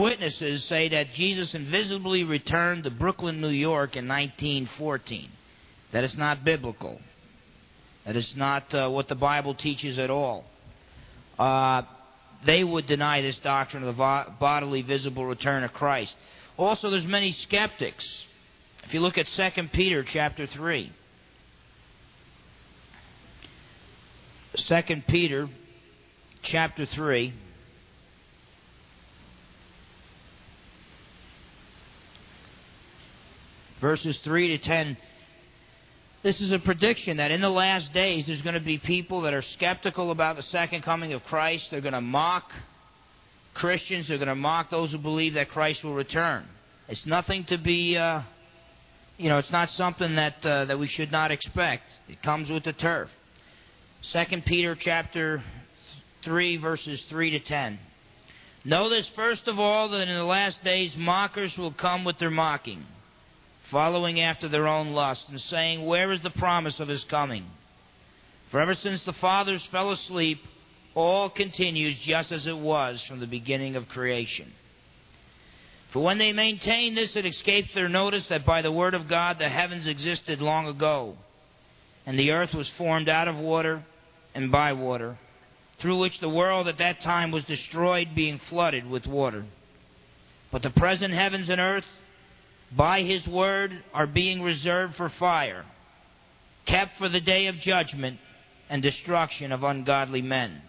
witnesses say that Jesus invisibly returned to Brooklyn, New York in 1914. That is not biblical. That is not uh, what the Bible teaches at all. Uh, they would deny this doctrine of the bodily visible return of Christ. Also, there's many skeptics. If you look at 2 Peter chapter 3, 2 Peter chapter 3, verses 3 to 10. This is a prediction that in the last days there's going to be people that are skeptical about the second coming of Christ. They're going to mock Christians. They're going to mock those who believe that Christ will return. It's nothing to be, uh, you know, it's not something that uh, that we should not expect. It comes with the turf. Second Peter chapter three verses three to ten. Know this first of all that in the last days mockers will come with their mocking following after their own lust, and saying, Where is the promise of his coming? For ever since the fathers fell asleep, all continues just as it was from the beginning of creation. For when they maintain this, it escapes their notice that by the word of God the heavens existed long ago, and the earth was formed out of water and by water, through which the world at that time was destroyed, being flooded with water. But the present heavens and earth by his word are being reserved for fire, kept for the day of judgment and destruction of ungodly men.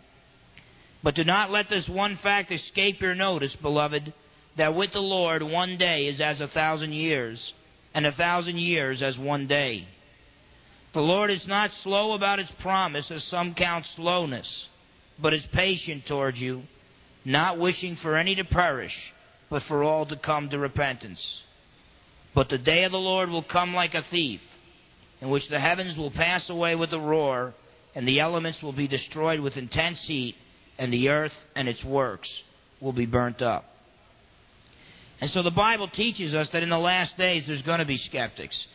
But do not let this one fact escape your notice, beloved, that with the Lord one day is as a thousand years, and a thousand years as one day. The Lord is not slow about his promise, as some count slowness, but is patient toward you, not wishing for any to perish, but for all to come to repentance. But the day of the Lord will come like a thief, in which the heavens will pass away with a roar, and the elements will be destroyed with intense heat, and the earth and its works will be burnt up. And so the Bible teaches us that in the last days there's going to be skeptics.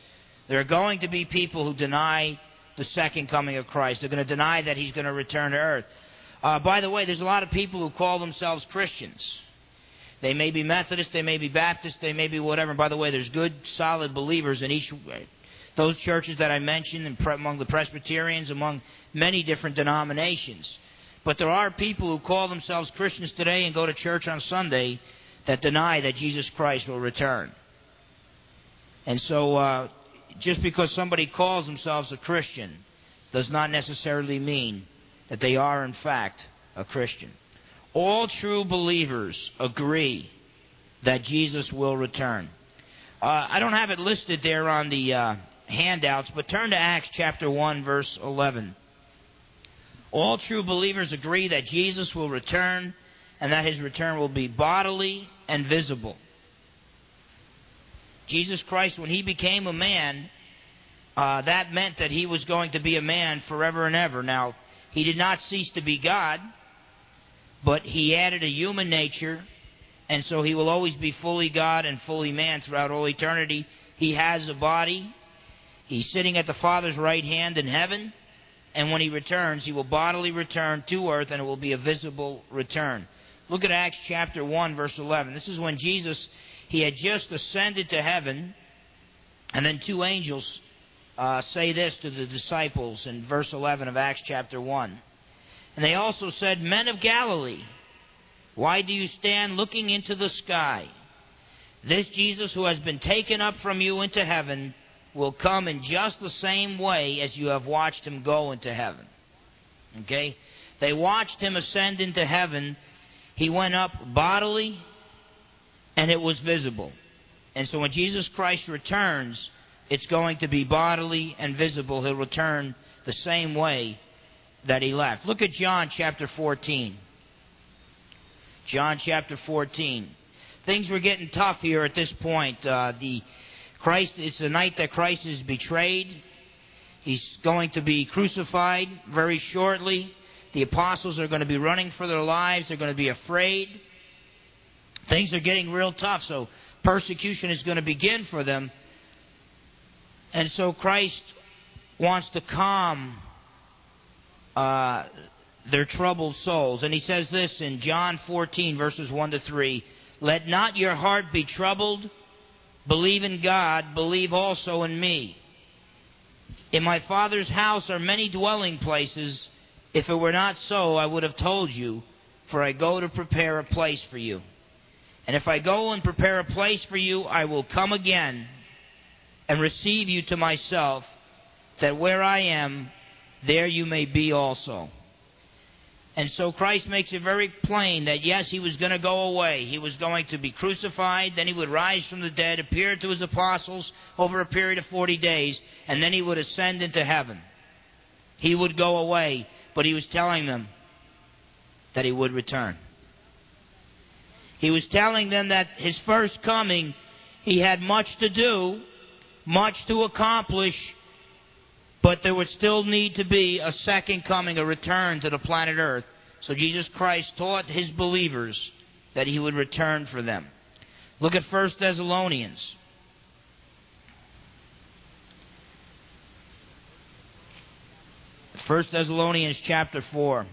There are going to be people who deny the second coming of Christ. They're going to deny that he's going to return to earth. Uh, by the way, there's a lot of people who call themselves Christians. They may be Methodist, they may be Baptist, they may be whatever. And by the way, there's good, solid believers in each those churches that I mentioned, among the Presbyterians, among many different denominations. But there are people who call themselves Christians today and go to church on Sunday that deny that Jesus Christ will return. And so, uh, just because somebody calls themselves a Christian does not necessarily mean that they are, in fact, a Christian. All true believers agree that Jesus will return. Uh, I don't have it listed there on the uh, handouts, but turn to Acts chapter 1, verse 11. All true believers agree that Jesus will return and that his return will be bodily and visible. Jesus Christ, when he became a man, uh, that meant that he was going to be a man forever and ever. Now, he did not cease to be God but he added a human nature, and so he will always be fully God and fully man throughout all eternity. He has a body. He's sitting at the Father's right hand in heaven, and when he returns, he will bodily return to earth, and it will be a visible return. Look at Acts chapter 1, verse 11. This is when Jesus, he had just ascended to heaven, and then two angels uh, say this to the disciples in verse 11 of Acts chapter 1. And they also said, Men of Galilee, why do you stand looking into the sky? This Jesus who has been taken up from you into heaven will come in just the same way as you have watched him go into heaven. Okay? They watched him ascend into heaven. He went up bodily, and it was visible. And so when Jesus Christ returns, it's going to be bodily and visible. He'll return the same way that he left. Look at John chapter 14. John chapter 14. Things were getting tough here at this point. Uh, the Christ, it's the night that Christ is betrayed. He's going to be crucified very shortly. The apostles are going to be running for their lives. They're going to be afraid. Things are getting real tough, so persecution is going to begin for them. And so Christ wants to calm uh, their troubled souls. And he says this in John 14, verses 1 to 3 Let not your heart be troubled. Believe in God, believe also in me. In my Father's house are many dwelling places. If it were not so, I would have told you, for I go to prepare a place for you. And if I go and prepare a place for you, I will come again and receive you to myself, that where I am, there you may be also. And so Christ makes it very plain that yes, he was going to go away. He was going to be crucified, then he would rise from the dead, appear to his apostles over a period of 40 days, and then he would ascend into heaven. He would go away, but he was telling them that he would return. He was telling them that his first coming, he had much to do, much to accomplish, but there would still need to be a second coming, a return to the planet Earth. So Jesus Christ taught his believers that he would return for them. Look at 1 Thessalonians. First Thessalonians chapter 4.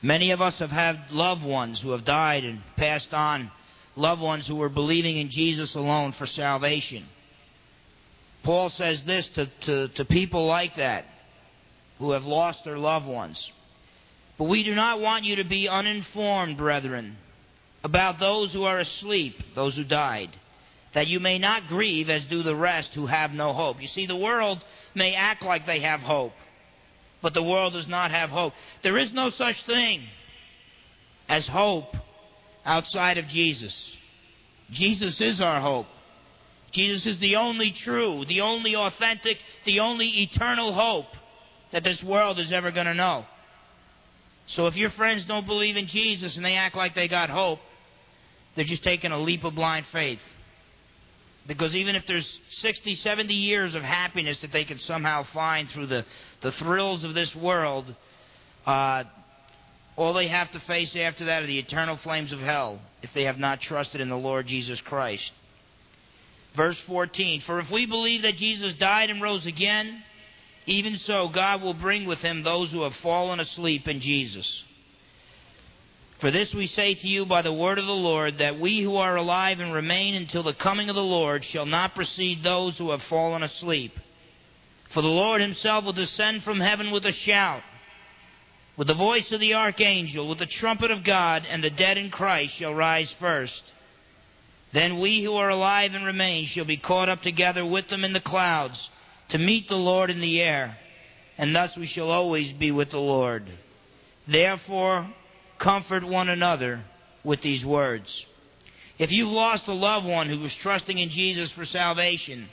Many of us have had loved ones who have died and passed on, loved ones who were believing in Jesus alone for salvation. Paul says this to, to, to people like that who have lost their loved ones. But we do not want you to be uninformed, brethren, about those who are asleep, those who died, that you may not grieve as do the rest who have no hope. You see, the world may act like they have hope, but the world does not have hope. There is no such thing as hope outside of Jesus. Jesus is our hope. Jesus is the only true, the only authentic, the only eternal hope that this world is ever going to know. So if your friends don't believe in Jesus and they act like they got hope, they're just taking a leap of blind faith. Because even if there's 60, 70 years of happiness that they can somehow find through the, the thrills of this world, uh, all they have to face after that are the eternal flames of hell if they have not trusted in the Lord Jesus Christ. Verse 14 For if we believe that Jesus died and rose again, even so God will bring with him those who have fallen asleep in Jesus. For this we say to you by the word of the Lord, that we who are alive and remain until the coming of the Lord shall not precede those who have fallen asleep. For the Lord himself will descend from heaven with a shout, with the voice of the archangel, with the trumpet of God, and the dead in Christ shall rise first. Then we who are alive and remain shall be caught up together with them in the clouds to meet the Lord in the air, and thus we shall always be with the Lord. Therefore, comfort one another with these words. If you've lost a loved one who was trusting in Jesus for salvation,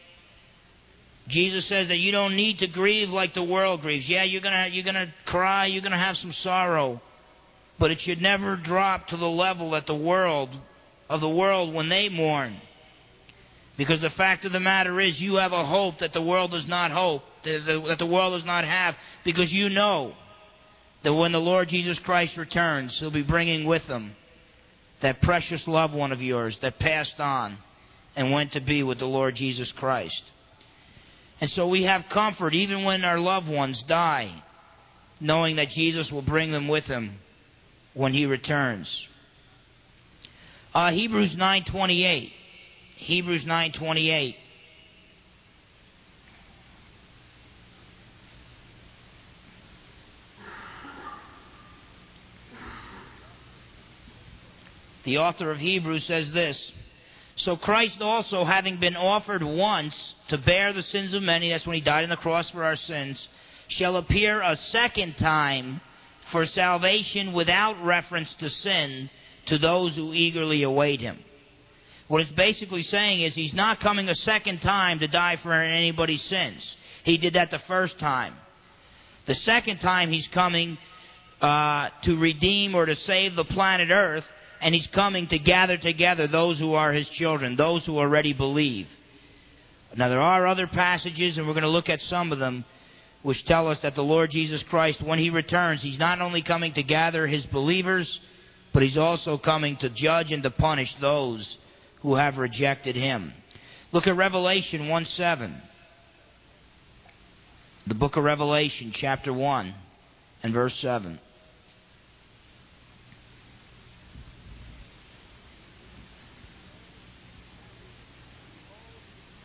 Jesus says that you don't need to grieve like the world grieves. Yeah, you're gonna you're gonna cry, you're gonna have some sorrow, but it should never drop to the level that the world of the world when they mourn. Because the fact of the matter is, you have a hope that the world does not hope, that the world does not have, because you know that when the Lord Jesus Christ returns, He'll be bringing with Him that precious loved one of yours that passed on and went to be with the Lord Jesus Christ. And so we have comfort even when our loved ones die, knowing that Jesus will bring them with Him when He returns. Uh, Hebrews 9:28. Hebrews 9:28. The author of Hebrews says this So Christ also, having been offered once to bear the sins of many, that's when he died on the cross for our sins, shall appear a second time for salvation without reference to sin to those who eagerly await him. What it's basically saying is he's not coming a second time to die for anybody's sins. He did that the first time. The second time he's coming uh, to redeem or to save the planet Earth, and he's coming to gather together those who are his children, those who already believe. Now, there are other passages, and we're going to look at some of them, which tell us that the Lord Jesus Christ, when he returns, he's not only coming to gather his believers, but he's also coming to judge and to punish those who have rejected him. Look at Revelation 1 7. The book of Revelation, chapter 1, and verse 7.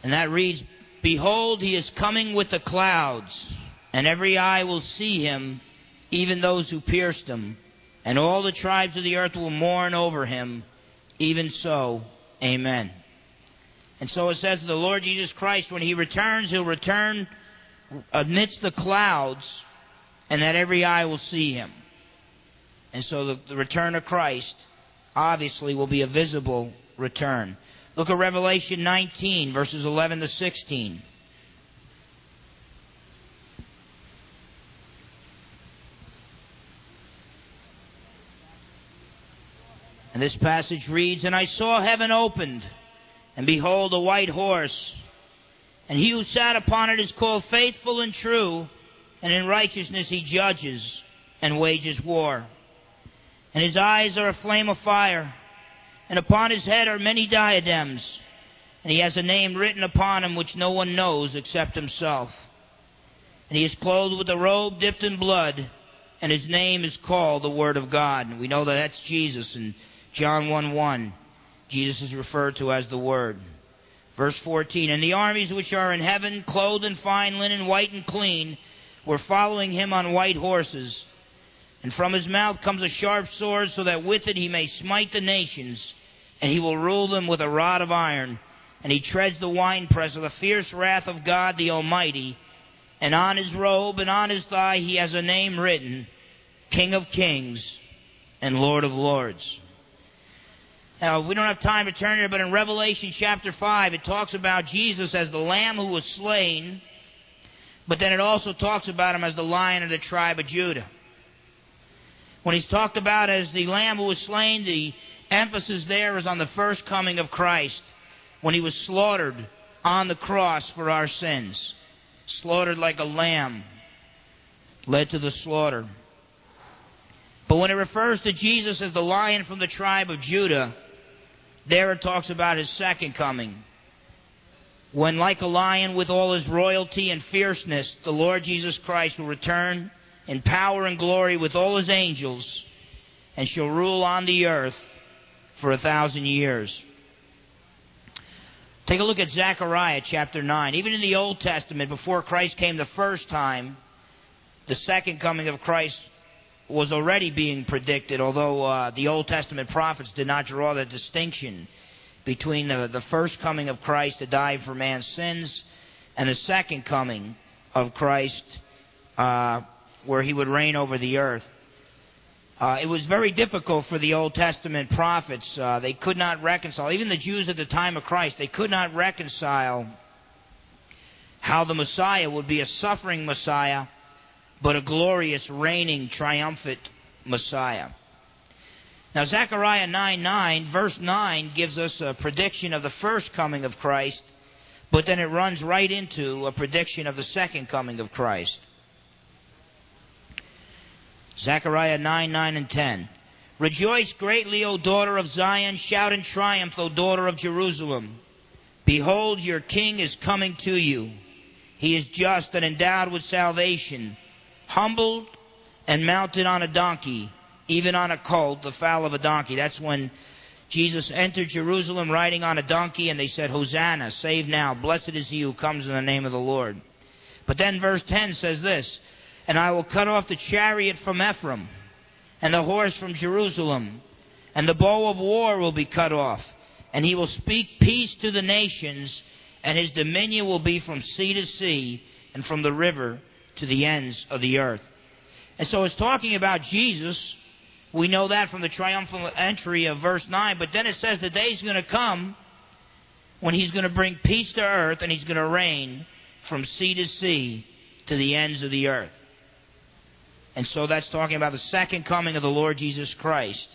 And that reads Behold, he is coming with the clouds, and every eye will see him, even those who pierced him and all the tribes of the earth will mourn over him. Even so, amen. And so it says the Lord Jesus Christ, when he returns, he'll return amidst the clouds, and that every eye will see him. And so the, the return of Christ obviously will be a visible return. Look at Revelation 19, verses 11 to 16. And this passage reads And I saw heaven opened, and behold, a white horse. And he who sat upon it is called faithful and true, and in righteousness he judges and wages war. And his eyes are a flame of fire and upon his head are many diadems, and he has a name written upon him which no one knows except himself. And he is clothed with a robe dipped in blood, and his name is called the Word of God. And we know that that's Jesus in John 1 1. Jesus is referred to as the Word. Verse 14 And the armies which are in heaven, clothed in fine linen, white and clean, were following him on white horses. And from his mouth comes a sharp sword, so that with it he may smite the nations and he will rule them with a rod of iron. And he treads the winepress of the fierce wrath of God the Almighty. And on his robe and on his thigh he has a name written King of Kings and Lord of Lords. Now, we don't have time to turn here, but in Revelation chapter 5, it talks about Jesus as the Lamb who was slain, but then it also talks about him as the Lion of the tribe of Judah. When he's talked about as the Lamb who was slain, the emphasis there is on the first coming of Christ when he was slaughtered on the cross for our sins. Slaughtered like a lamb, led to the slaughter. But when it refers to Jesus as the lion from the tribe of Judah, there it talks about his second coming. When, like a lion with all his royalty and fierceness, the Lord Jesus Christ will return in power and glory with all his angels and shall rule on the earth for a thousand years. Take a look at Zechariah chapter 9. Even in the Old Testament, before Christ came the first time, the second coming of Christ was already being predicted, although uh, the Old Testament prophets did not draw the distinction between the, the first coming of Christ to die for man's sins and the second coming of Christ uh, where he would reign over the earth. Uh, it was very difficult for the Old Testament prophets. Uh, they could not reconcile, even the Jews at the time of Christ, they could not reconcile how the Messiah would be a suffering Messiah, but a glorious, reigning, triumphant Messiah. Now, Zechariah 9 9, verse 9, gives us a prediction of the first coming of Christ, but then it runs right into a prediction of the second coming of Christ. Zechariah 9, 9, and 10. Rejoice greatly, O daughter of Zion. Shout in triumph, O daughter of Jerusalem. Behold, your king is coming to you. He is just and endowed with salvation, humbled and mounted on a donkey, even on a colt, the foal of a donkey. That's when Jesus entered Jerusalem riding on a donkey, and they said, Hosanna, save now. Blessed is he who comes in the name of the Lord. But then verse 10 says this and I will cut off the chariot from Ephraim, and the horse from Jerusalem, and the bow of war will be cut off. And he will speak peace to the nations, and his dominion will be from sea to sea, and from the river to the ends of the earth. And so it's talking about Jesus. We know that from the triumphal entry of verse 9. But then it says the day's going to come when he's going to bring peace to earth and he's going to reign from sea to sea to the ends of the earth. And so that's talking about the second coming of the Lord Jesus Christ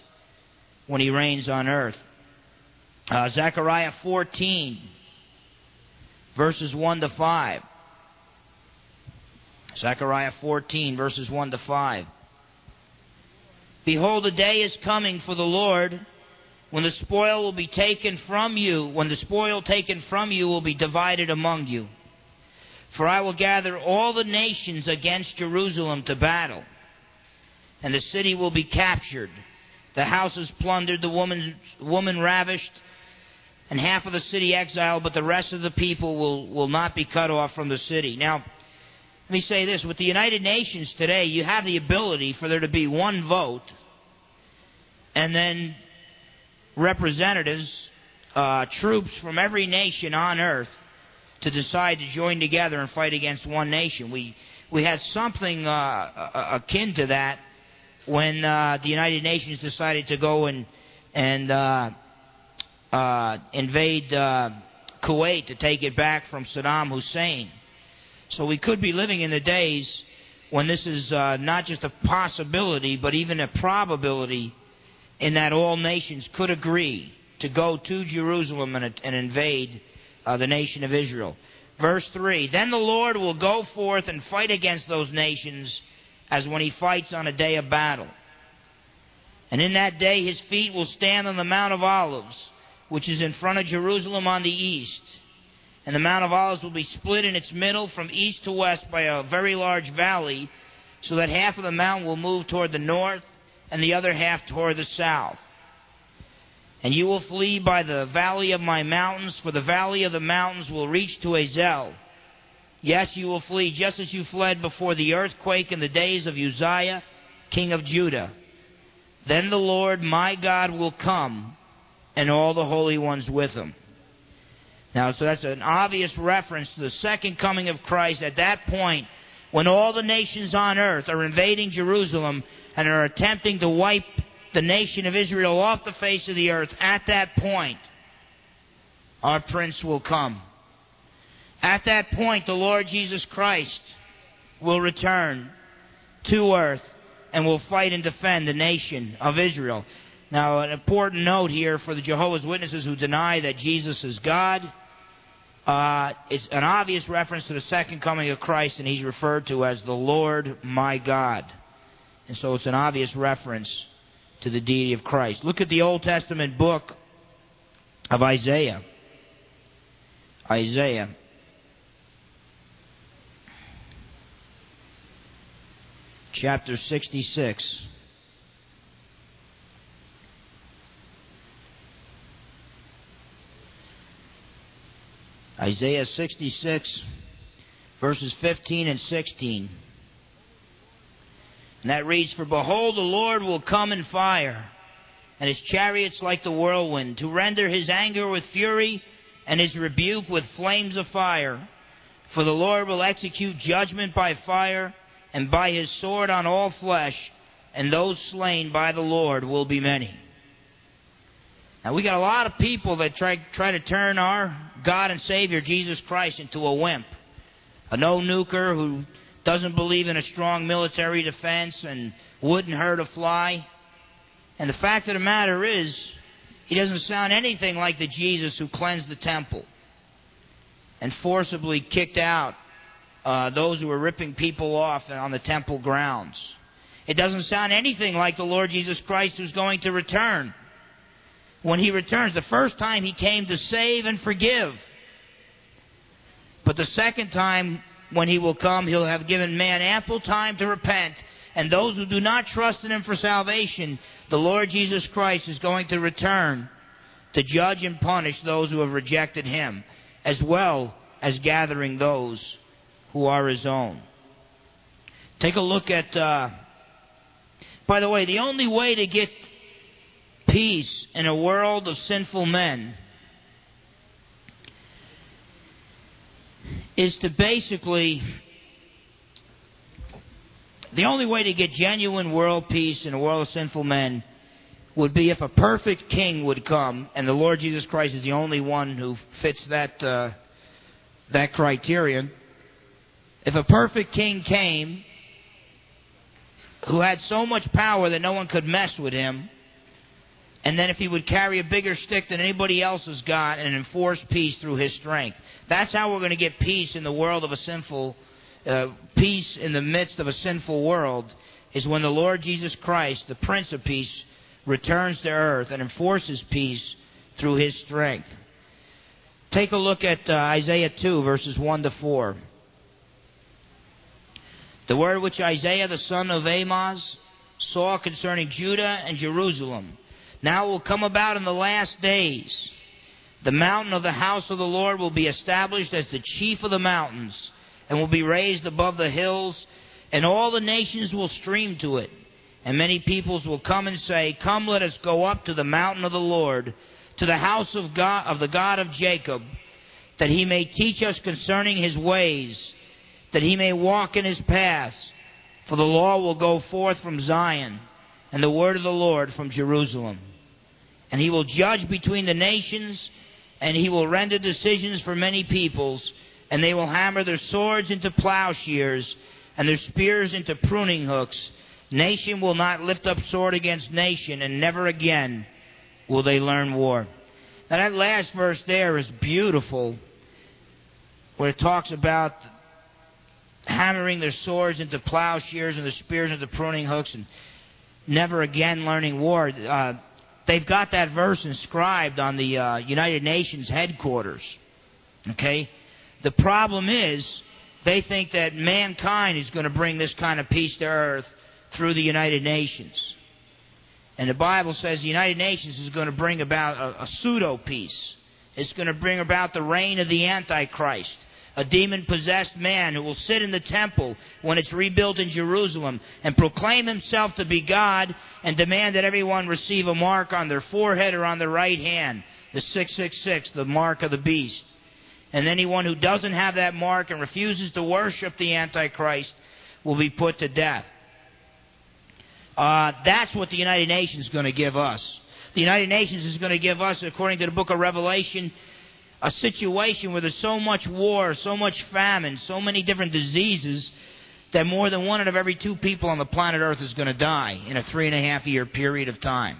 when he reigns on earth. Uh, Zechariah 14, verses 1 to 5. Zechariah 14, verses 1 to 5. Behold, a day is coming for the Lord when the spoil will be taken from you, when the spoil taken from you will be divided among you. For I will gather all the nations against Jerusalem to battle, and the city will be captured, the houses plundered, the woman, woman ravished, and half of the city exiled, but the rest of the people will, will not be cut off from the city. Now, let me say this with the United Nations today, you have the ability for there to be one vote, and then representatives, uh, troops from every nation on earth to decide to join together and fight against one nation. We, we had something uh, akin to that when uh, the United Nations decided to go and, and uh, uh, invade uh, Kuwait to take it back from Saddam Hussein. So we could be living in the days when this is uh, not just a possibility, but even a probability, in that all nations could agree to go to Jerusalem and, and invade uh, the nation of Israel. Verse 3 Then the Lord will go forth and fight against those nations as when he fights on a day of battle. And in that day his feet will stand on the Mount of Olives which is in front of Jerusalem on the east. And the Mount of Olives will be split in its middle from east to west by a very large valley, so that half of the mountain will move toward the north and the other half toward the south. And you will flee by the valley of my mountains, for the valley of the mountains will reach to Azel. Yes, you will flee just as you fled before the earthquake in the days of Uzziah, king of Judah. Then the Lord my God will come and all the holy ones with him. Now, so that's an obvious reference to the second coming of Christ at that point when all the nations on earth are invading Jerusalem and are attempting to wipe the nation of Israel off the face of the earth. At that point, our prince will come. At that point, the Lord Jesus Christ will return to earth and will fight and defend the nation of Israel. Now, an important note here for the Jehovah's Witnesses who deny that Jesus is God. Uh, it's an obvious reference to the second coming of Christ, and he's referred to as the Lord my God. And so it's an obvious reference to the deity of Christ. Look at the Old Testament book of Isaiah. Isaiah. Chapter 66. Isaiah 66, verses 15 and 16. And that reads, For behold, the Lord will come in fire, and his chariots like the whirlwind, to render his anger with fury, and his rebuke with flames of fire. For the Lord will execute judgment by fire, and by his sword on all flesh, and those slain by the Lord will be many. Now we got a lot of people that try try to turn our God and Savior Jesus Christ into a wimp, a no nuker who doesn't believe in a strong military defense and wouldn't hurt a fly. And the fact of the matter is, he doesn't sound anything like the Jesus who cleansed the temple and forcibly kicked out uh, those who were ripping people off on the temple grounds. It doesn't sound anything like the Lord Jesus Christ who's going to return when he returns. The first time he came to save and forgive. But the second time when he will come, he'll have given man ample time to repent. And those who do not trust in him for salvation, the Lord Jesus Christ is going to return to judge and punish those who have rejected him, as well as gathering those who are his own. Take a look at, uh, by the way, the only way to get peace in a world of sinful men is to basically the only way to get genuine world peace in a world of sinful men would be if a perfect king would come, and the Lord Jesus Christ is the only one who fits that uh, that criterion. If a perfect king came who had so much power that no one could mess with him, and then if he would carry a bigger stick than anybody else has got and enforce peace through his strength. That's how we're going to get peace in the world of a sinful, uh, peace in the midst of a sinful world, is when the Lord Jesus Christ, the Prince of Peace, returns to earth and enforces peace through his strength. Take a look at uh, Isaiah 2, verses 1 to 4. The word which Isaiah the son of Amoz saw concerning Judah and Jerusalem now will come about in the last days The mountain of the house of the Lord will be established as the chief of the mountains, and will be raised above the hills, and all the nations will stream to it. And many peoples will come and say, Come, let us go up to the mountain of the Lord, to the house of God of the God of Jacob, that he may teach us concerning his ways, that he may walk in his paths. For the law will go forth from Zion, and the word of the Lord from Jerusalem. And he will judge between the nations, and he will render decisions for many peoples, and they will hammer their swords into plowshares, and their spears into pruning hooks. Nation will not lift up sword against nation, and never again will they learn war. Now, that last verse there is beautiful, where it talks about hammering their swords into plowshares and their spears into pruning hooks, and never again learning war. Uh, they've got that verse inscribed on the uh, United Nations headquarters. Okay? The problem is, they think that mankind is going to bring this kind of peace to earth through the United Nations. And the Bible says the United Nations is going to bring about a, a pseudo peace. It's going to bring about the reign of the Antichrist a demon possessed man who will sit in the temple when it's rebuilt in Jerusalem and proclaim himself to be God and demand that everyone receive a mark on their forehead or on their right hand, the 666, the mark of the beast. And anyone who doesn't have that mark and refuses to worship the Antichrist will be put to death. Uh, that's what the United Nations is going to give us. The United Nations is going to give us, according to the book of Revelation, a situation where there's so much war, so much famine, so many different diseases that more than one out of every two people on the planet Earth is going to die in a three and a half year period of time.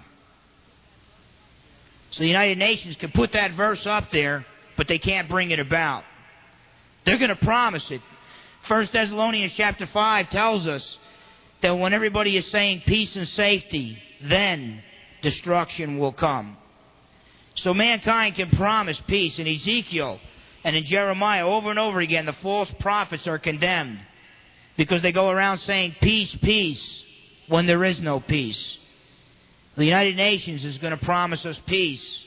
So the United Nations can put that verse up there, but they can't bring it about. They're going to promise it. First Thessalonians chapter 5 tells us that when everybody is saying peace and safety, then destruction will come. So mankind can promise peace. In Ezekiel and in Jeremiah, over and over again, the false prophets are condemned because they go around saying peace, peace, when there is no peace. The United Nations is going to promise us peace.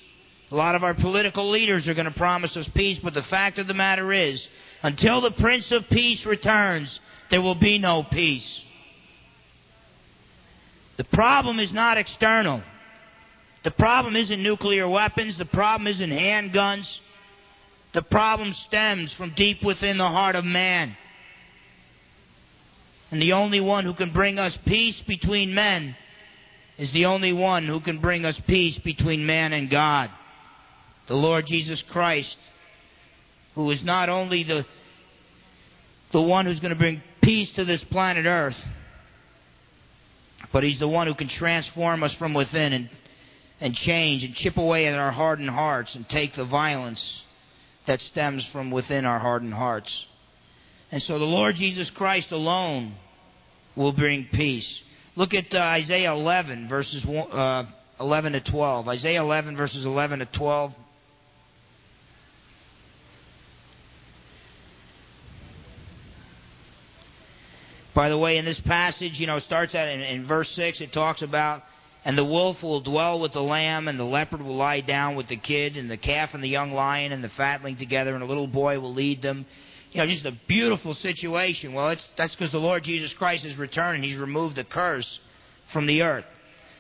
A lot of our political leaders are going to promise us peace, but the fact of the matter is, until the Prince of Peace returns, there will be no peace. The problem is not external. The problem isn't nuclear weapons. The problem isn't handguns. The problem stems from deep within the heart of man. And the only one who can bring us peace between men is the only one who can bring us peace between man and God. The Lord Jesus Christ, who is not only the, the one who's going to bring peace to this planet Earth, but He's the one who can transform us from within and and change and chip away at our hardened hearts and take the violence that stems from within our hardened hearts. And so the Lord Jesus Christ alone will bring peace. Look at uh, Isaiah 11, verses uh, 11 to 12. Isaiah 11, verses 11 to 12. By the way, in this passage, you know, it starts out in, in verse 6, it talks about and the wolf will dwell with the lamb, and the leopard will lie down with the kid, and the calf and the young lion and the fatling together, and a little boy will lead them. You know, just a beautiful situation. Well, that's because the Lord Jesus Christ has returned and He's removed the curse from the earth.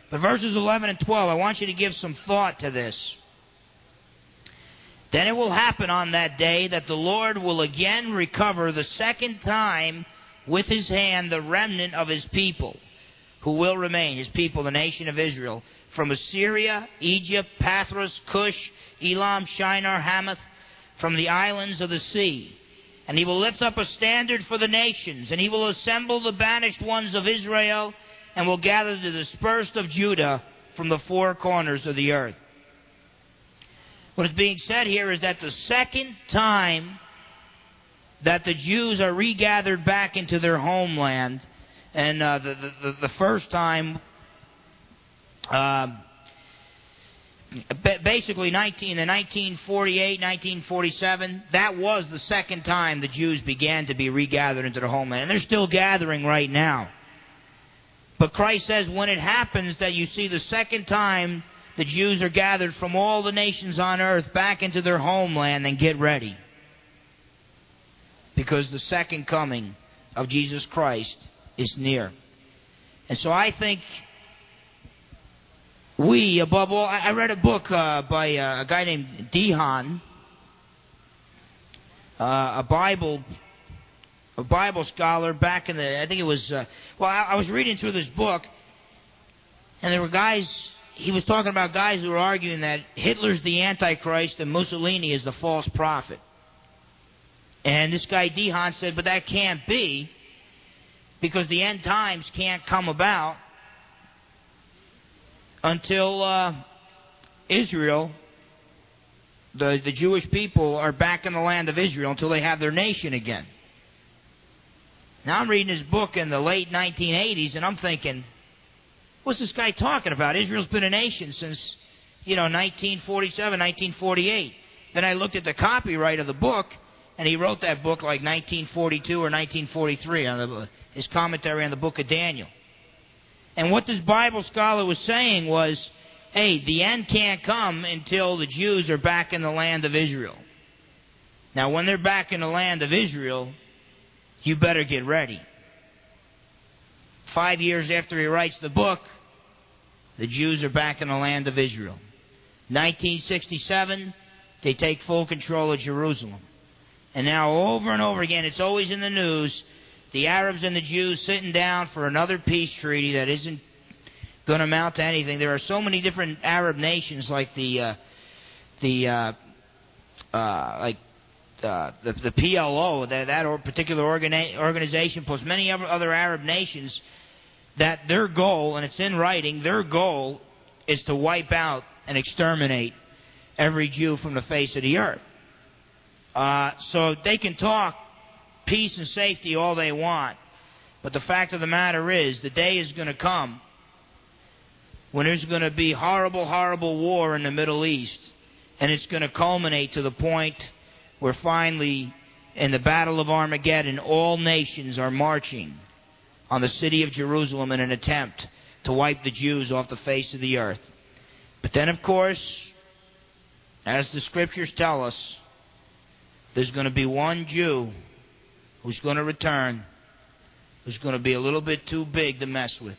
But verses 11 and 12, I want you to give some thought to this. Then it will happen on that day that the Lord will again recover the second time with His hand the remnant of His people who will remain, his people, the nation of Israel, from Assyria, Egypt, Pathros, Cush, Elam, Shinar, Hamath, from the islands of the sea. And he will lift up a standard for the nations, and he will assemble the banished ones of Israel, and will gather the dispersed of Judah from the four corners of the earth. What is being said here is that the second time that the Jews are regathered back into their homeland, and uh, the, the, the first time, uh, basically 19, in 1948, 1947, that was the second time the Jews began to be regathered into their homeland. And they're still gathering right now. But Christ says when it happens that you see the second time the Jews are gathered from all the nations on earth back into their homeland and get ready. Because the second coming of Jesus Christ is near. And so I think we, above all, I read a book uh, by uh, a guy named DeHaan, uh, a Bible a Bible scholar back in the I think it was uh, well I, I was reading through this book and there were guys he was talking about guys who were arguing that Hitler's the Antichrist and Mussolini is the false prophet. And this guy DeHaan said, but that can't be because the end times can't come about until uh, Israel, the, the Jewish people, are back in the land of Israel until they have their nation again. Now I'm reading his book in the late 1980s and I'm thinking, what's this guy talking about? Israel's been a nation since, you know, 1947, 1948. Then I looked at the copyright of the book and he wrote that book like 1942 or 1943 on the, his commentary on the book of Daniel. And what this Bible scholar was saying was, hey, the end can't come until the Jews are back in the land of Israel. Now, when they're back in the land of Israel, you better get ready. Five years after he writes the book, the Jews are back in the land of Israel. 1967, they take full control of Jerusalem. And now, over and over again, it's always in the news the Arabs and the Jews sitting down for another peace treaty that isn't going to amount to anything. There are so many different Arab nations, like the uh, the uh, uh, like uh, the, the PLO, that that particular organi- organization, plus many other Arab nations, that their goal, and it's in writing, their goal is to wipe out and exterminate every Jew from the face of the earth. Uh, so they can talk peace and safety all they want. But the fact of the matter is, the day is going to come when there's going to be horrible, horrible war in the Middle East. And it's going to culminate to the point where finally, in the Battle of Armageddon, all nations are marching on the city of Jerusalem in an attempt to wipe the Jews off the face of the earth. But then, of course, as the scriptures tell us, there's going to be one Jew who's going to return, who's going to be a little bit too big to mess with.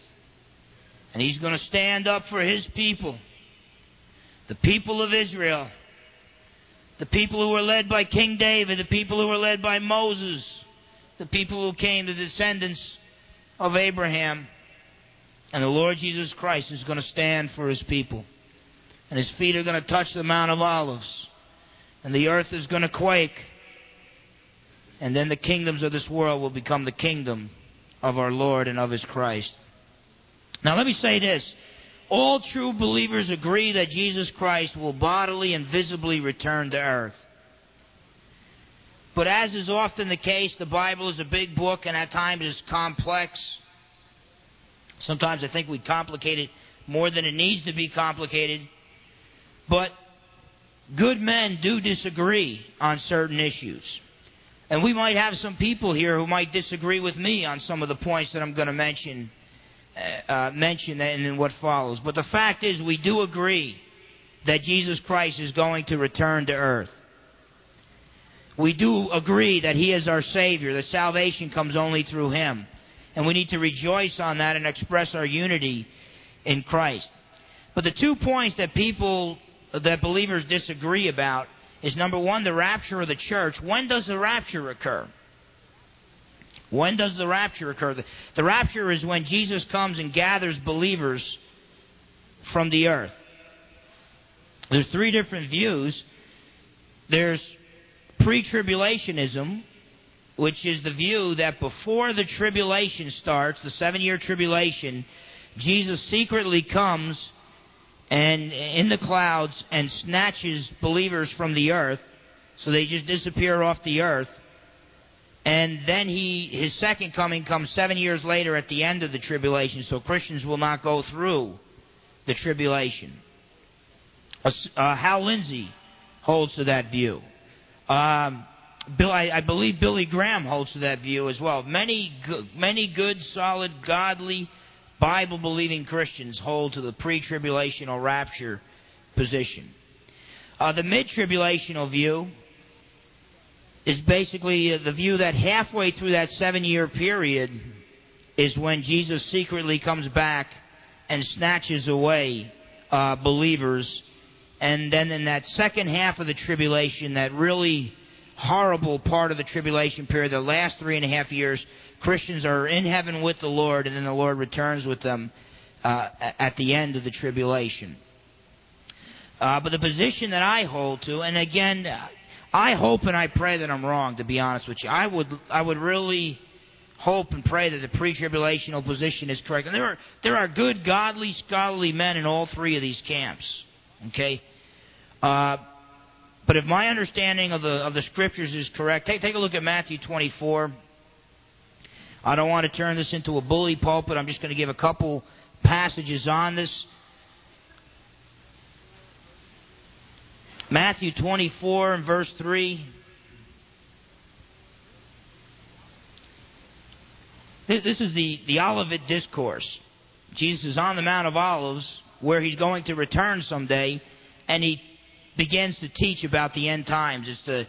And he's going to stand up for his people, the people of Israel, the people who were led by King David, the people who were led by Moses, the people who came, the descendants of Abraham. And the Lord Jesus Christ is going to stand for his people. And his feet are going to touch the Mount of Olives. And the earth is going to quake. And then the kingdoms of this world will become the kingdom of our Lord and of His Christ. Now, let me say this. All true believers agree that Jesus Christ will bodily and visibly return to earth. But as is often the case, the Bible is a big book and at times it's complex. Sometimes I think we complicate it more than it needs to be complicated. But good men do disagree on certain issues. And we might have some people here who might disagree with me on some of the points that I'm going to mention, uh, uh mention in what follows. But the fact is, we do agree that Jesus Christ is going to return to earth. We do agree that He is our Savior, that salvation comes only through Him. And we need to rejoice on that and express our unity in Christ. But the two points that people, that believers disagree about is number one, the rapture of the church. When does the rapture occur? When does the rapture occur? The, the rapture is when Jesus comes and gathers believers from the earth. There's three different views. There's pre tribulationism, which is the view that before the tribulation starts, the seven year tribulation, Jesus secretly comes and in the clouds and snatches believers from the earth. So they just disappear off the earth. And then he his second coming comes 7 years later at the end of the tribulation. So Christians will not go through the tribulation. Uh, uh, Hal Lindsey holds to that view. Um, Bill, I, I, believe Billy Graham holds to that view as well. Many, many good, solid, godly Bible believing Christians hold to the pre tribulational rapture position. Uh, the mid tribulational view is basically uh, the view that halfway through that seven year period is when Jesus secretly comes back and snatches away uh, believers. And then in that second half of the tribulation, that really horrible part of the tribulation period, the last three and a half years, Christians are in heaven with the Lord, and then the Lord returns with them uh, at the end of the tribulation. Uh, but the position that I hold to, and again, I hope and I pray that I'm wrong. To be honest with you, I would I would really hope and pray that the pre-tribulational position is correct. And there are there are good, godly, scholarly men in all three of these camps. Okay. Uh, but if my understanding of the of the scriptures is correct, take take a look at Matthew 24. I don't want to turn this into a bully pulpit. I'm just going to give a couple passages on this. Matthew 24 and verse 3. This is the, the Olivet Discourse. Jesus is on the Mount of Olives where he's going to return someday, and he begins to teach about the end times. It's the,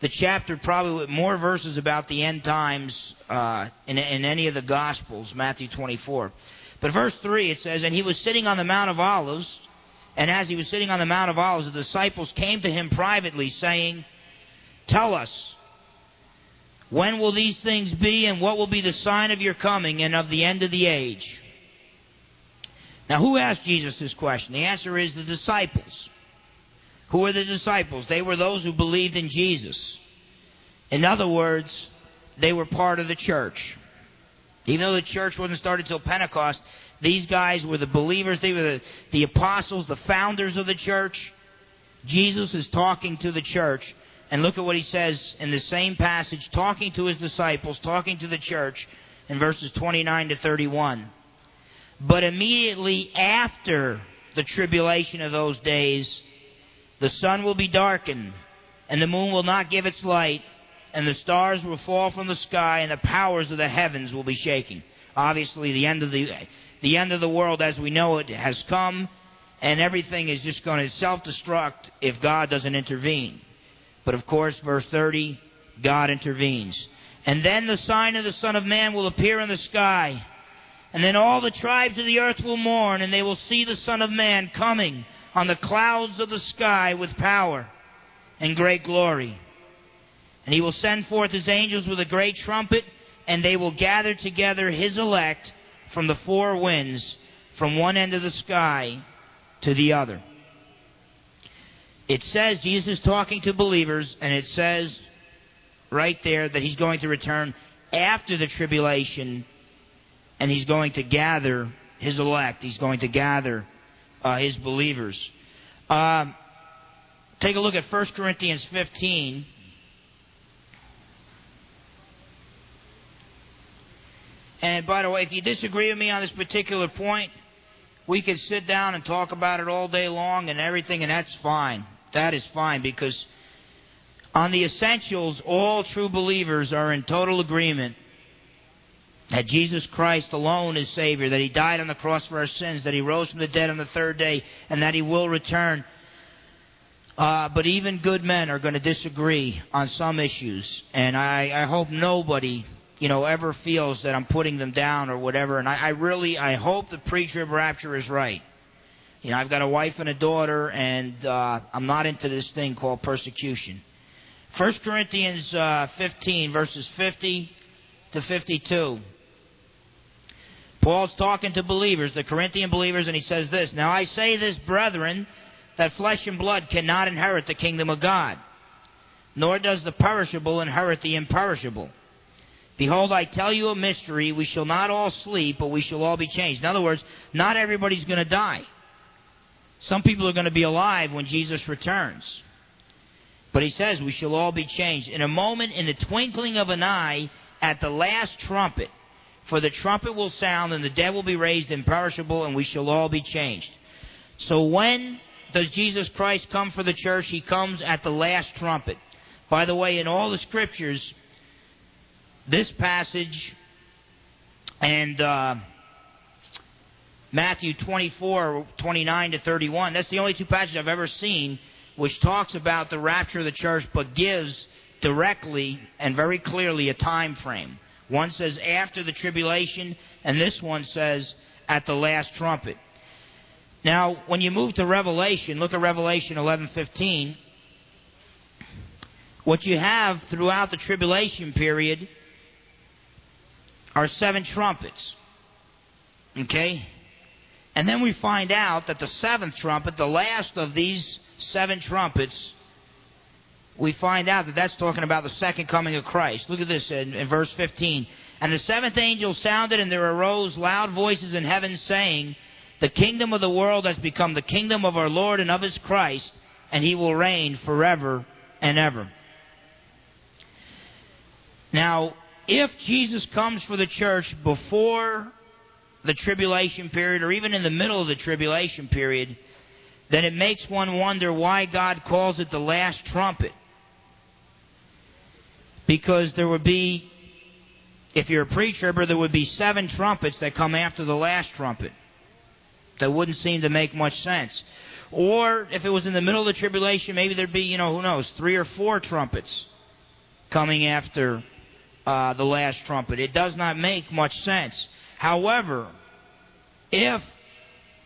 the chapter probably with more verses about the end times uh, in, in any of the Gospels, Matthew 24. But verse 3 it says, And he was sitting on the Mount of Olives and as he was sitting on the Mount of Olives, the disciples came to him privately, saying, Tell us, when will these things be, and what will be the sign of your coming and of the end of the age? Now, who asked Jesus this question? The answer is the disciples. Who were the disciples? They were those who believed in Jesus. In other words, they were part of the church. Even though the church wasn't started till Pentecost, these guys were the believers, they were the, the apostles, the founders of the church. Jesus is talking to the church. And look at what he says in the same passage, talking to his disciples, talking to the church in verses 29 to 31. But immediately after the tribulation of those days, the sun will be darkened, and the moon will not give its light, and the stars will fall from the sky, and the powers of the heavens will be shaken. Obviously, the end of the the end of the world as we know it has come, and everything is just going to self destruct if God doesn't intervene. But of course, verse 30, God intervenes. And then the sign of the Son of Man will appear in the sky. And then all the tribes of the earth will mourn, and they will see the Son of Man coming on the clouds of the sky with power and great glory. And he will send forth his angels with a great trumpet, and they will gather together his elect from the four winds, from one end of the sky to the other. It says Jesus is talking to believers, and it says right there that he's going to return after the tribulation, and he's going to gather his elect. He's going to gather uh, his believers. Uh, take a look at 1 Corinthians 15. And by the way, if you disagree with me on this particular point, we could sit down and talk about it all day long and everything, and that's fine. That is fine because on the essentials, all true believers are in total agreement that Jesus Christ alone is Savior, that He died on the cross for our sins, that He rose from the dead on the third day, and that He will return. Uh, but even good men are going to disagree on some issues, and I, I hope nobody you know, ever feels that I'm putting them down or whatever. And I, I really, I hope the pre-trib rapture is right. You know, I've got a wife and a daughter, and uh, I'm not into this thing called persecution. 1 Corinthians uh, 15, verses 50 to 52. Paul's talking to believers, the Corinthian believers, and he says this Now I say this, brethren, that flesh and blood cannot inherit the kingdom of God, nor does the perishable inherit the imperishable. Behold, I tell you a mystery. We shall not all sleep, but we shall all be changed. In other words, not everybody's going to die. Some people are going to be alive when Jesus returns. But he says we shall all be changed. In a moment, in the twinkling of an eye, at the last trumpet. For the trumpet will sound, and the dead will be raised imperishable, and we shall all be changed. So when does Jesus Christ come for the church? He comes at the last trumpet. By the way, in all the scriptures, this passage and uh, Matthew 24, 29 to 31. That's the only two passages I've ever seen which talks about the rapture of the church but gives directly and very clearly a time frame. One says after the tribulation, and this one says at the last trumpet. Now, when you move to Revelation, look at Revelation 11:15. What you have throughout the tribulation period are seven trumpets. Okay? And then we find out that the seventh trumpet, the last of these seven trumpets, we find out that that's talking about the second coming of Christ. Look at this in, in, verse 15. And the seventh angel sounded, and there arose loud voices in heaven saying, The kingdom of the world has become the kingdom of our Lord and of his Christ, and he will reign forever and ever. Now, if Jesus comes for the church before the tribulation period, or even in the middle of the tribulation period, then it makes one wonder why God calls it the last trumpet. Because there would be, if you're a preacher, there would be seven trumpets that come after the last trumpet. That wouldn't seem to make much sense. Or if it was in the middle of the tribulation, maybe there'd be, you know, who knows, three or four trumpets coming after uh, the last trumpet. It does not make much sense. However, if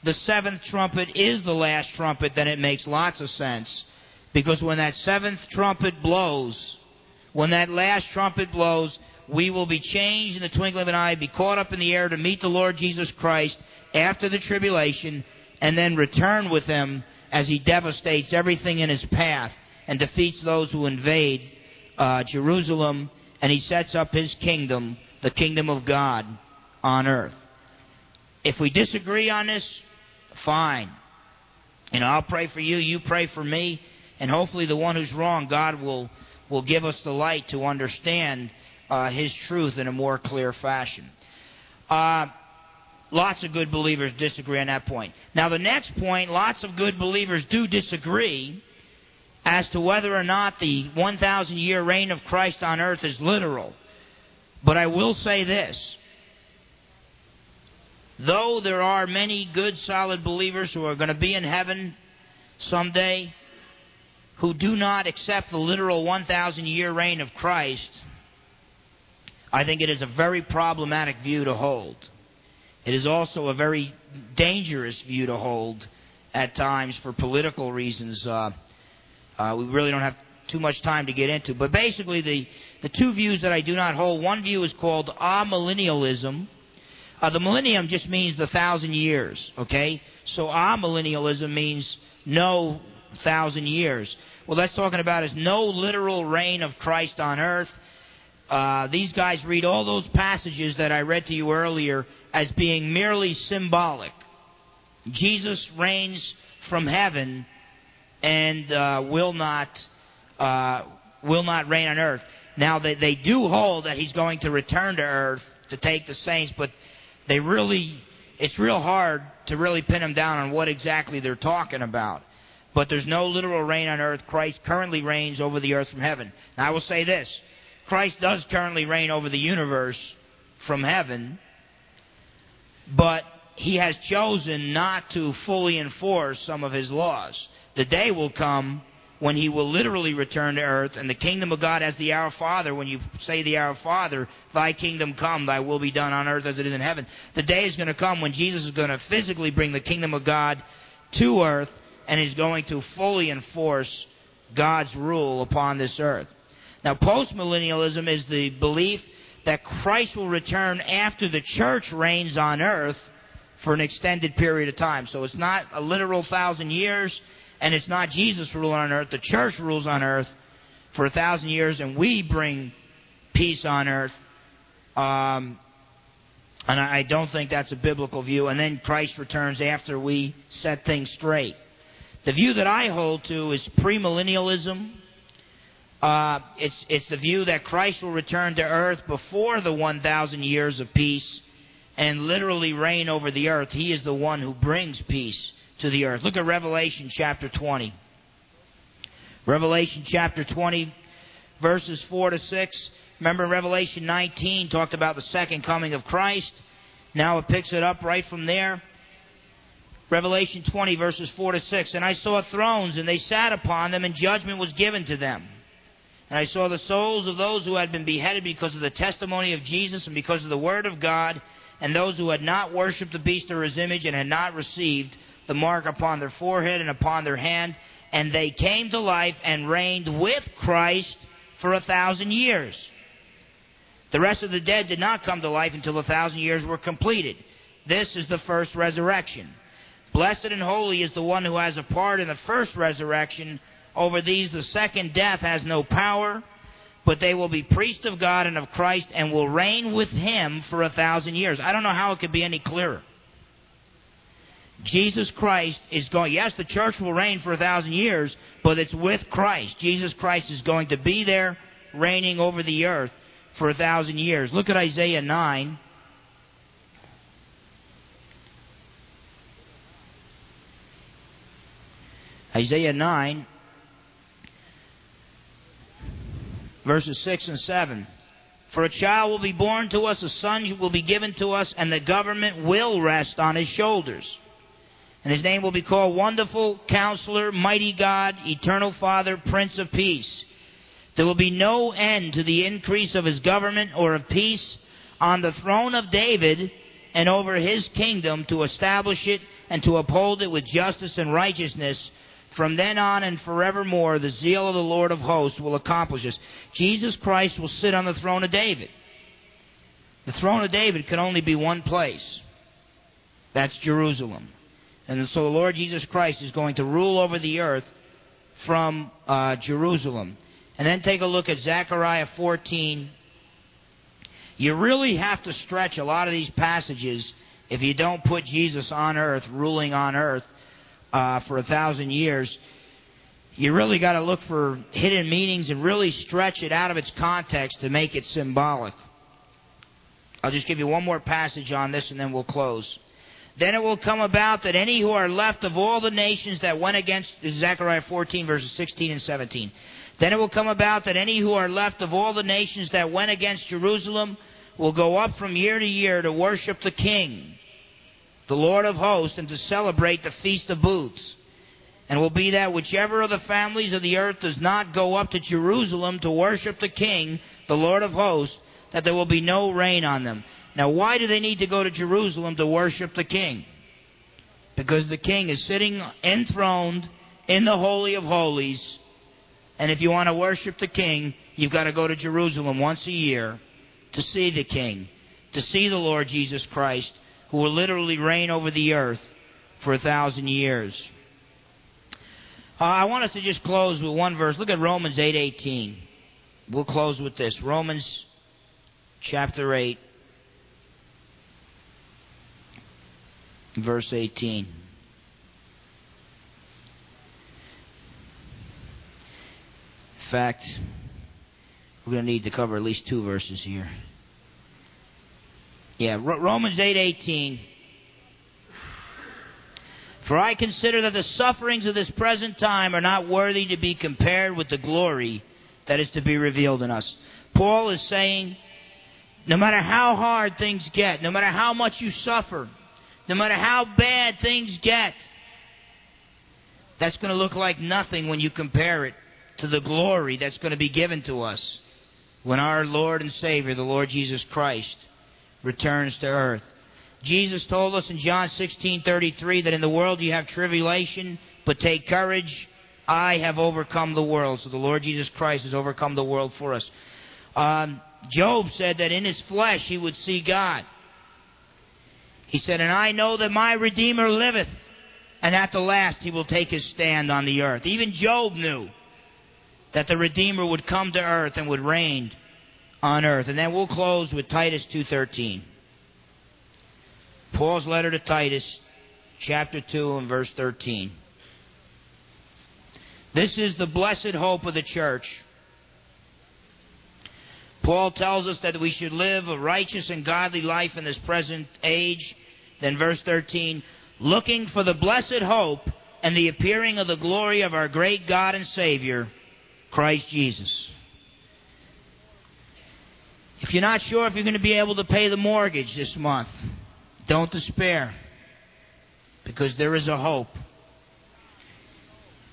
the seventh trumpet is the last trumpet, then it makes lots of sense. Because when that seventh trumpet blows, when that last trumpet blows, we will be changed in the twinkling of an eye, be caught up in the air to meet the Lord Jesus Christ after the tribulation, and then return with him as he devastates everything in his path and defeats those who invade uh, Jerusalem, and he sets up his kingdom, the kingdom of God, on earth. If we disagree on this, fine. You know, I'll pray for you, you pray for me, and hopefully the one who's wrong, God will, will give us the light to understand uh, His truth in a more clear fashion. Uh, lots of good believers disagree on that point. Now, the next point, lots of good believers do disagree as to whether or not the 1,000 year reign of Christ on earth is literal. But I will say this Though there are many good, solid believers who are going to be in heaven someday who do not accept the literal 1,000 year reign of Christ, I think it is a very problematic view to hold. It is also a very dangerous view to hold at times for political reasons. Uh, uh, we really don't have too much time to get into. But basically, the, the two views that I do not hold one view is called amillennialism uh, the millennium just means the thousand years, okay? So amillennialism means no thousand years. Well, that's talking about is no literal reign of Christ on earth. Uh, these guys read all those passages that I read to you earlier as being merely symbolic. Jesus reigns from heaven and uh, will not uh, will not reign on earth. Now they, they do hold that he's going to return to earth to take the saints, but they really, it's real hard to really pin them down on what exactly they're talking about. But there's no literal reign on earth. Christ currently reigns over the earth from heaven. Now, I will say this Christ does currently reign over the universe from heaven, but he has chosen not to fully enforce some of his laws. The day will come when he will literally return to earth, and the kingdom of God as the Our Father, when you say the Our Father, thy kingdom come, thy will be done on earth as it is in heaven. The day is going to come when Jesus is going to physically bring the kingdom of God to earth, and is going to fully enforce God's rule upon this earth. Now, postmillennialism is the belief that Christ will return after the church reigns on earth for an extended period of time. So it's not a literal thousand years and it's not Jesus ruling on earth, the church rules on earth for a thousand years, and we bring peace on earth. Um, and I don't think that's a biblical view. And then Christ returns after we set things straight. The view that I hold to is premillennialism. Uh, it's, it's the view that Christ will return to earth before the 1,000 years of peace and literally reign over the earth. He is the one who brings peace to the earth. Look at Revelation chapter 20. Revelation chapter 20, verses 4 to 6. Remember, Revelation 19 talked about the second coming of Christ. Now it picks it up right from there. Revelation 20, verses 4 to 6. And I saw thrones, and they sat upon them, and judgment was given to them. And I saw the souls of those who had been beheaded because of the testimony of Jesus and because of the word of God, and those who had not worshipped the beast or his image and had not received the mark upon their forehead and upon their hand. And they came to life and reigned with Christ for a thousand years. The rest of the dead did not come to life until a thousand years were completed. This is the first resurrection. Blessed and holy is the one who has a part in the first resurrection. Over these, the second death has no power, but they will be priests of God and of Christ and will reign with him for a thousand years. I don't know how it could be any clearer. Jesus Christ is going, yes, the church will reign for a thousand years, but it's with Christ. Jesus Christ is going to be there reigning over the earth for a thousand years. Look at Isaiah 9. Isaiah 9, verses 6 and 7. For a child will be born to us, a son will be given to us, and the government will rest on his shoulders. And his name will be called Wonderful Counselor, Mighty God, Eternal Father, Prince of Peace. There will be no end to the increase of his government or of peace on the throne of David and over his kingdom to establish it and to uphold it with justice and righteousness from then on and forevermore, the zeal of the Lord of hosts will accomplish this. Jesus Christ will sit on the throne of David. The throne of David can only be one place. That's Jerusalem. And so the Lord Jesus Christ is going to rule over the earth from uh, Jerusalem. And then take a look at Zechariah 14. You really have to stretch a lot of these passages if you don't put Jesus on earth, ruling on earth uh, for a thousand years, you really got to look for hidden meanings and really stretch it out of its context to make it symbolic. I'll just give you one more passage on this and then we'll close. Then it will come about that any who are left of all the nations that went against Zechariah 14 verses 16 and 17. Then it will come about that any who are left of all the nations that went against Jerusalem will go up from year to year to worship the King the Lord of hosts, and to celebrate the Feast of Booths. And will be that whichever of the families of the earth does not go up to Jerusalem to worship the King, the Lord of hosts, that there will be no rain on them. Now, why do they need to go to Jerusalem to worship the King? Because the King is sitting enthroned in the Holy of Holies. And if you want to worship the King, you've got to go to Jerusalem once a year to see the King, to see the Lord Jesus Christ, who will literally reign over the earth for a thousand years. Uh, I want us to just close with one verse. Look at Romans 8:18. we'll close with this. Romans chapter 8 verse 18. In fact, we're going to need to cover at least two verses here. Yeah, Romans 8:18. 8, For I consider that the sufferings of this present time are not worthy to be compared with the glory that is to be revealed in us. Paul is saying, no matter how hard things get, no matter how much you suffer, no matter how bad things get, that's going to look like nothing when you compare it to the glory that's going to be given to us when our Lord and Savior, the Lord Jesus Christ, returns to earth. Jesus told us in John 16:33 that in the world you have tribulation, but take courage, I have overcome the world. So the Lord Jesus Christ has overcome the world for us. Um, Job said that in his flesh he would see God. He said, And I know that my Redeemer liveth, and at the last he will take his stand on the earth. Even Job knew that the Redeemer would come to earth and would reign on earth. And then we'll close with Titus 2:13. Paul's letter to Titus, chapter 2 and verse 13. This is the blessed hope of the church. Paul tells us that we should live a righteous and godly life in this present age. Then, verse 13, looking for the blessed hope and the appearing of the glory of our great God and Savior, Christ Jesus. If you're not sure if you're going to be able to pay the mortgage this month, don't despair. because there is a hope.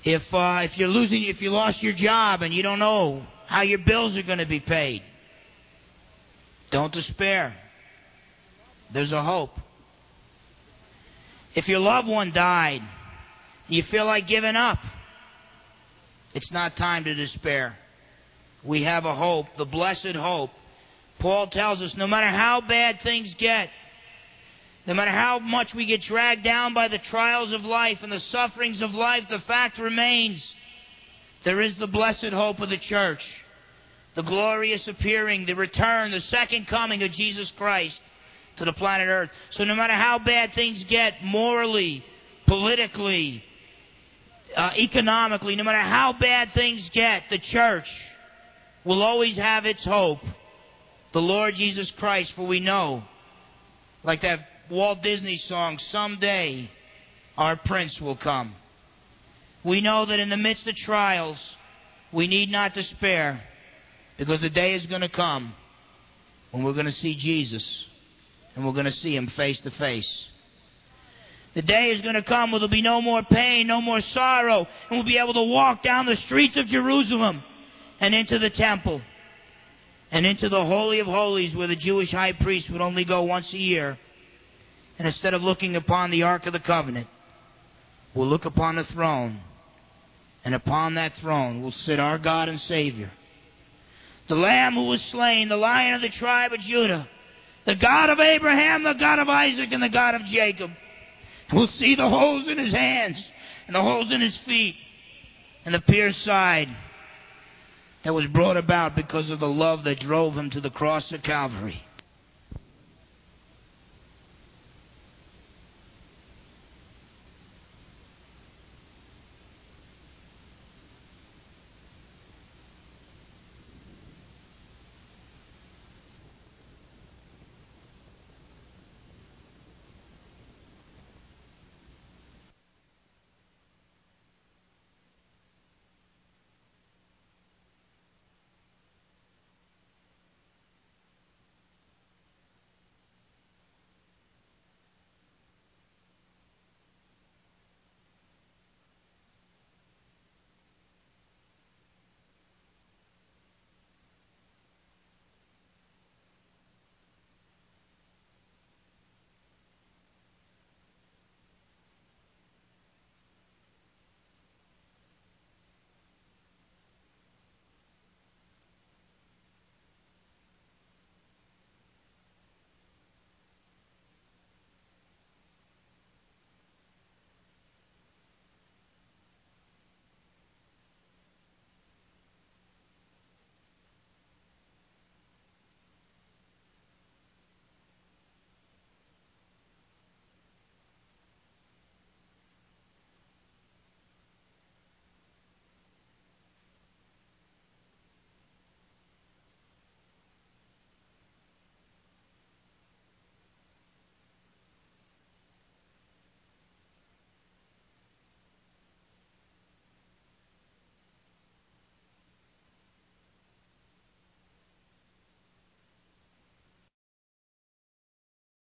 If uh, if you're losing, if you lost your job and you don't know how your bills are going to be paid, don't despair. There's a hope. If your loved one died, and you feel like giving up. It's not time to despair. We have a hope, the blessed hope. Paul tells us no matter how bad things get, no matter how much we get dragged down by the trials of life and the sufferings of life, the fact remains there is the blessed hope of the church, the glorious appearing, the return, the second coming of Jesus Christ to the planet Earth. So no matter how bad things get morally, politically, uh, economically, no matter how bad things get, the church will always have its hope. The Lord Jesus Christ, for we know, like that Walt Disney song, someday our Prince will come. We know that in the midst of trials, we need not despair because the day is going to come when we're going to see Jesus and we're going to see Him face to face. The day is going to come where there'll be no more pain, no more sorrow, and we'll be able to walk down the streets of Jerusalem and into the temple and into the Holy of Holies where the Jewish high priest would only go once a year. And instead of looking upon the Ark of the Covenant, we'll look upon the throne. And upon that throne will sit our God and Savior. The Lamb who was slain, the Lion of the tribe of Judah, the God of Abraham, the God of Isaac, and the God of Jacob. We'll see the holes in his hands and the holes in his feet and the pierced side that was brought about because of the love that drove him to the cross of Calvary.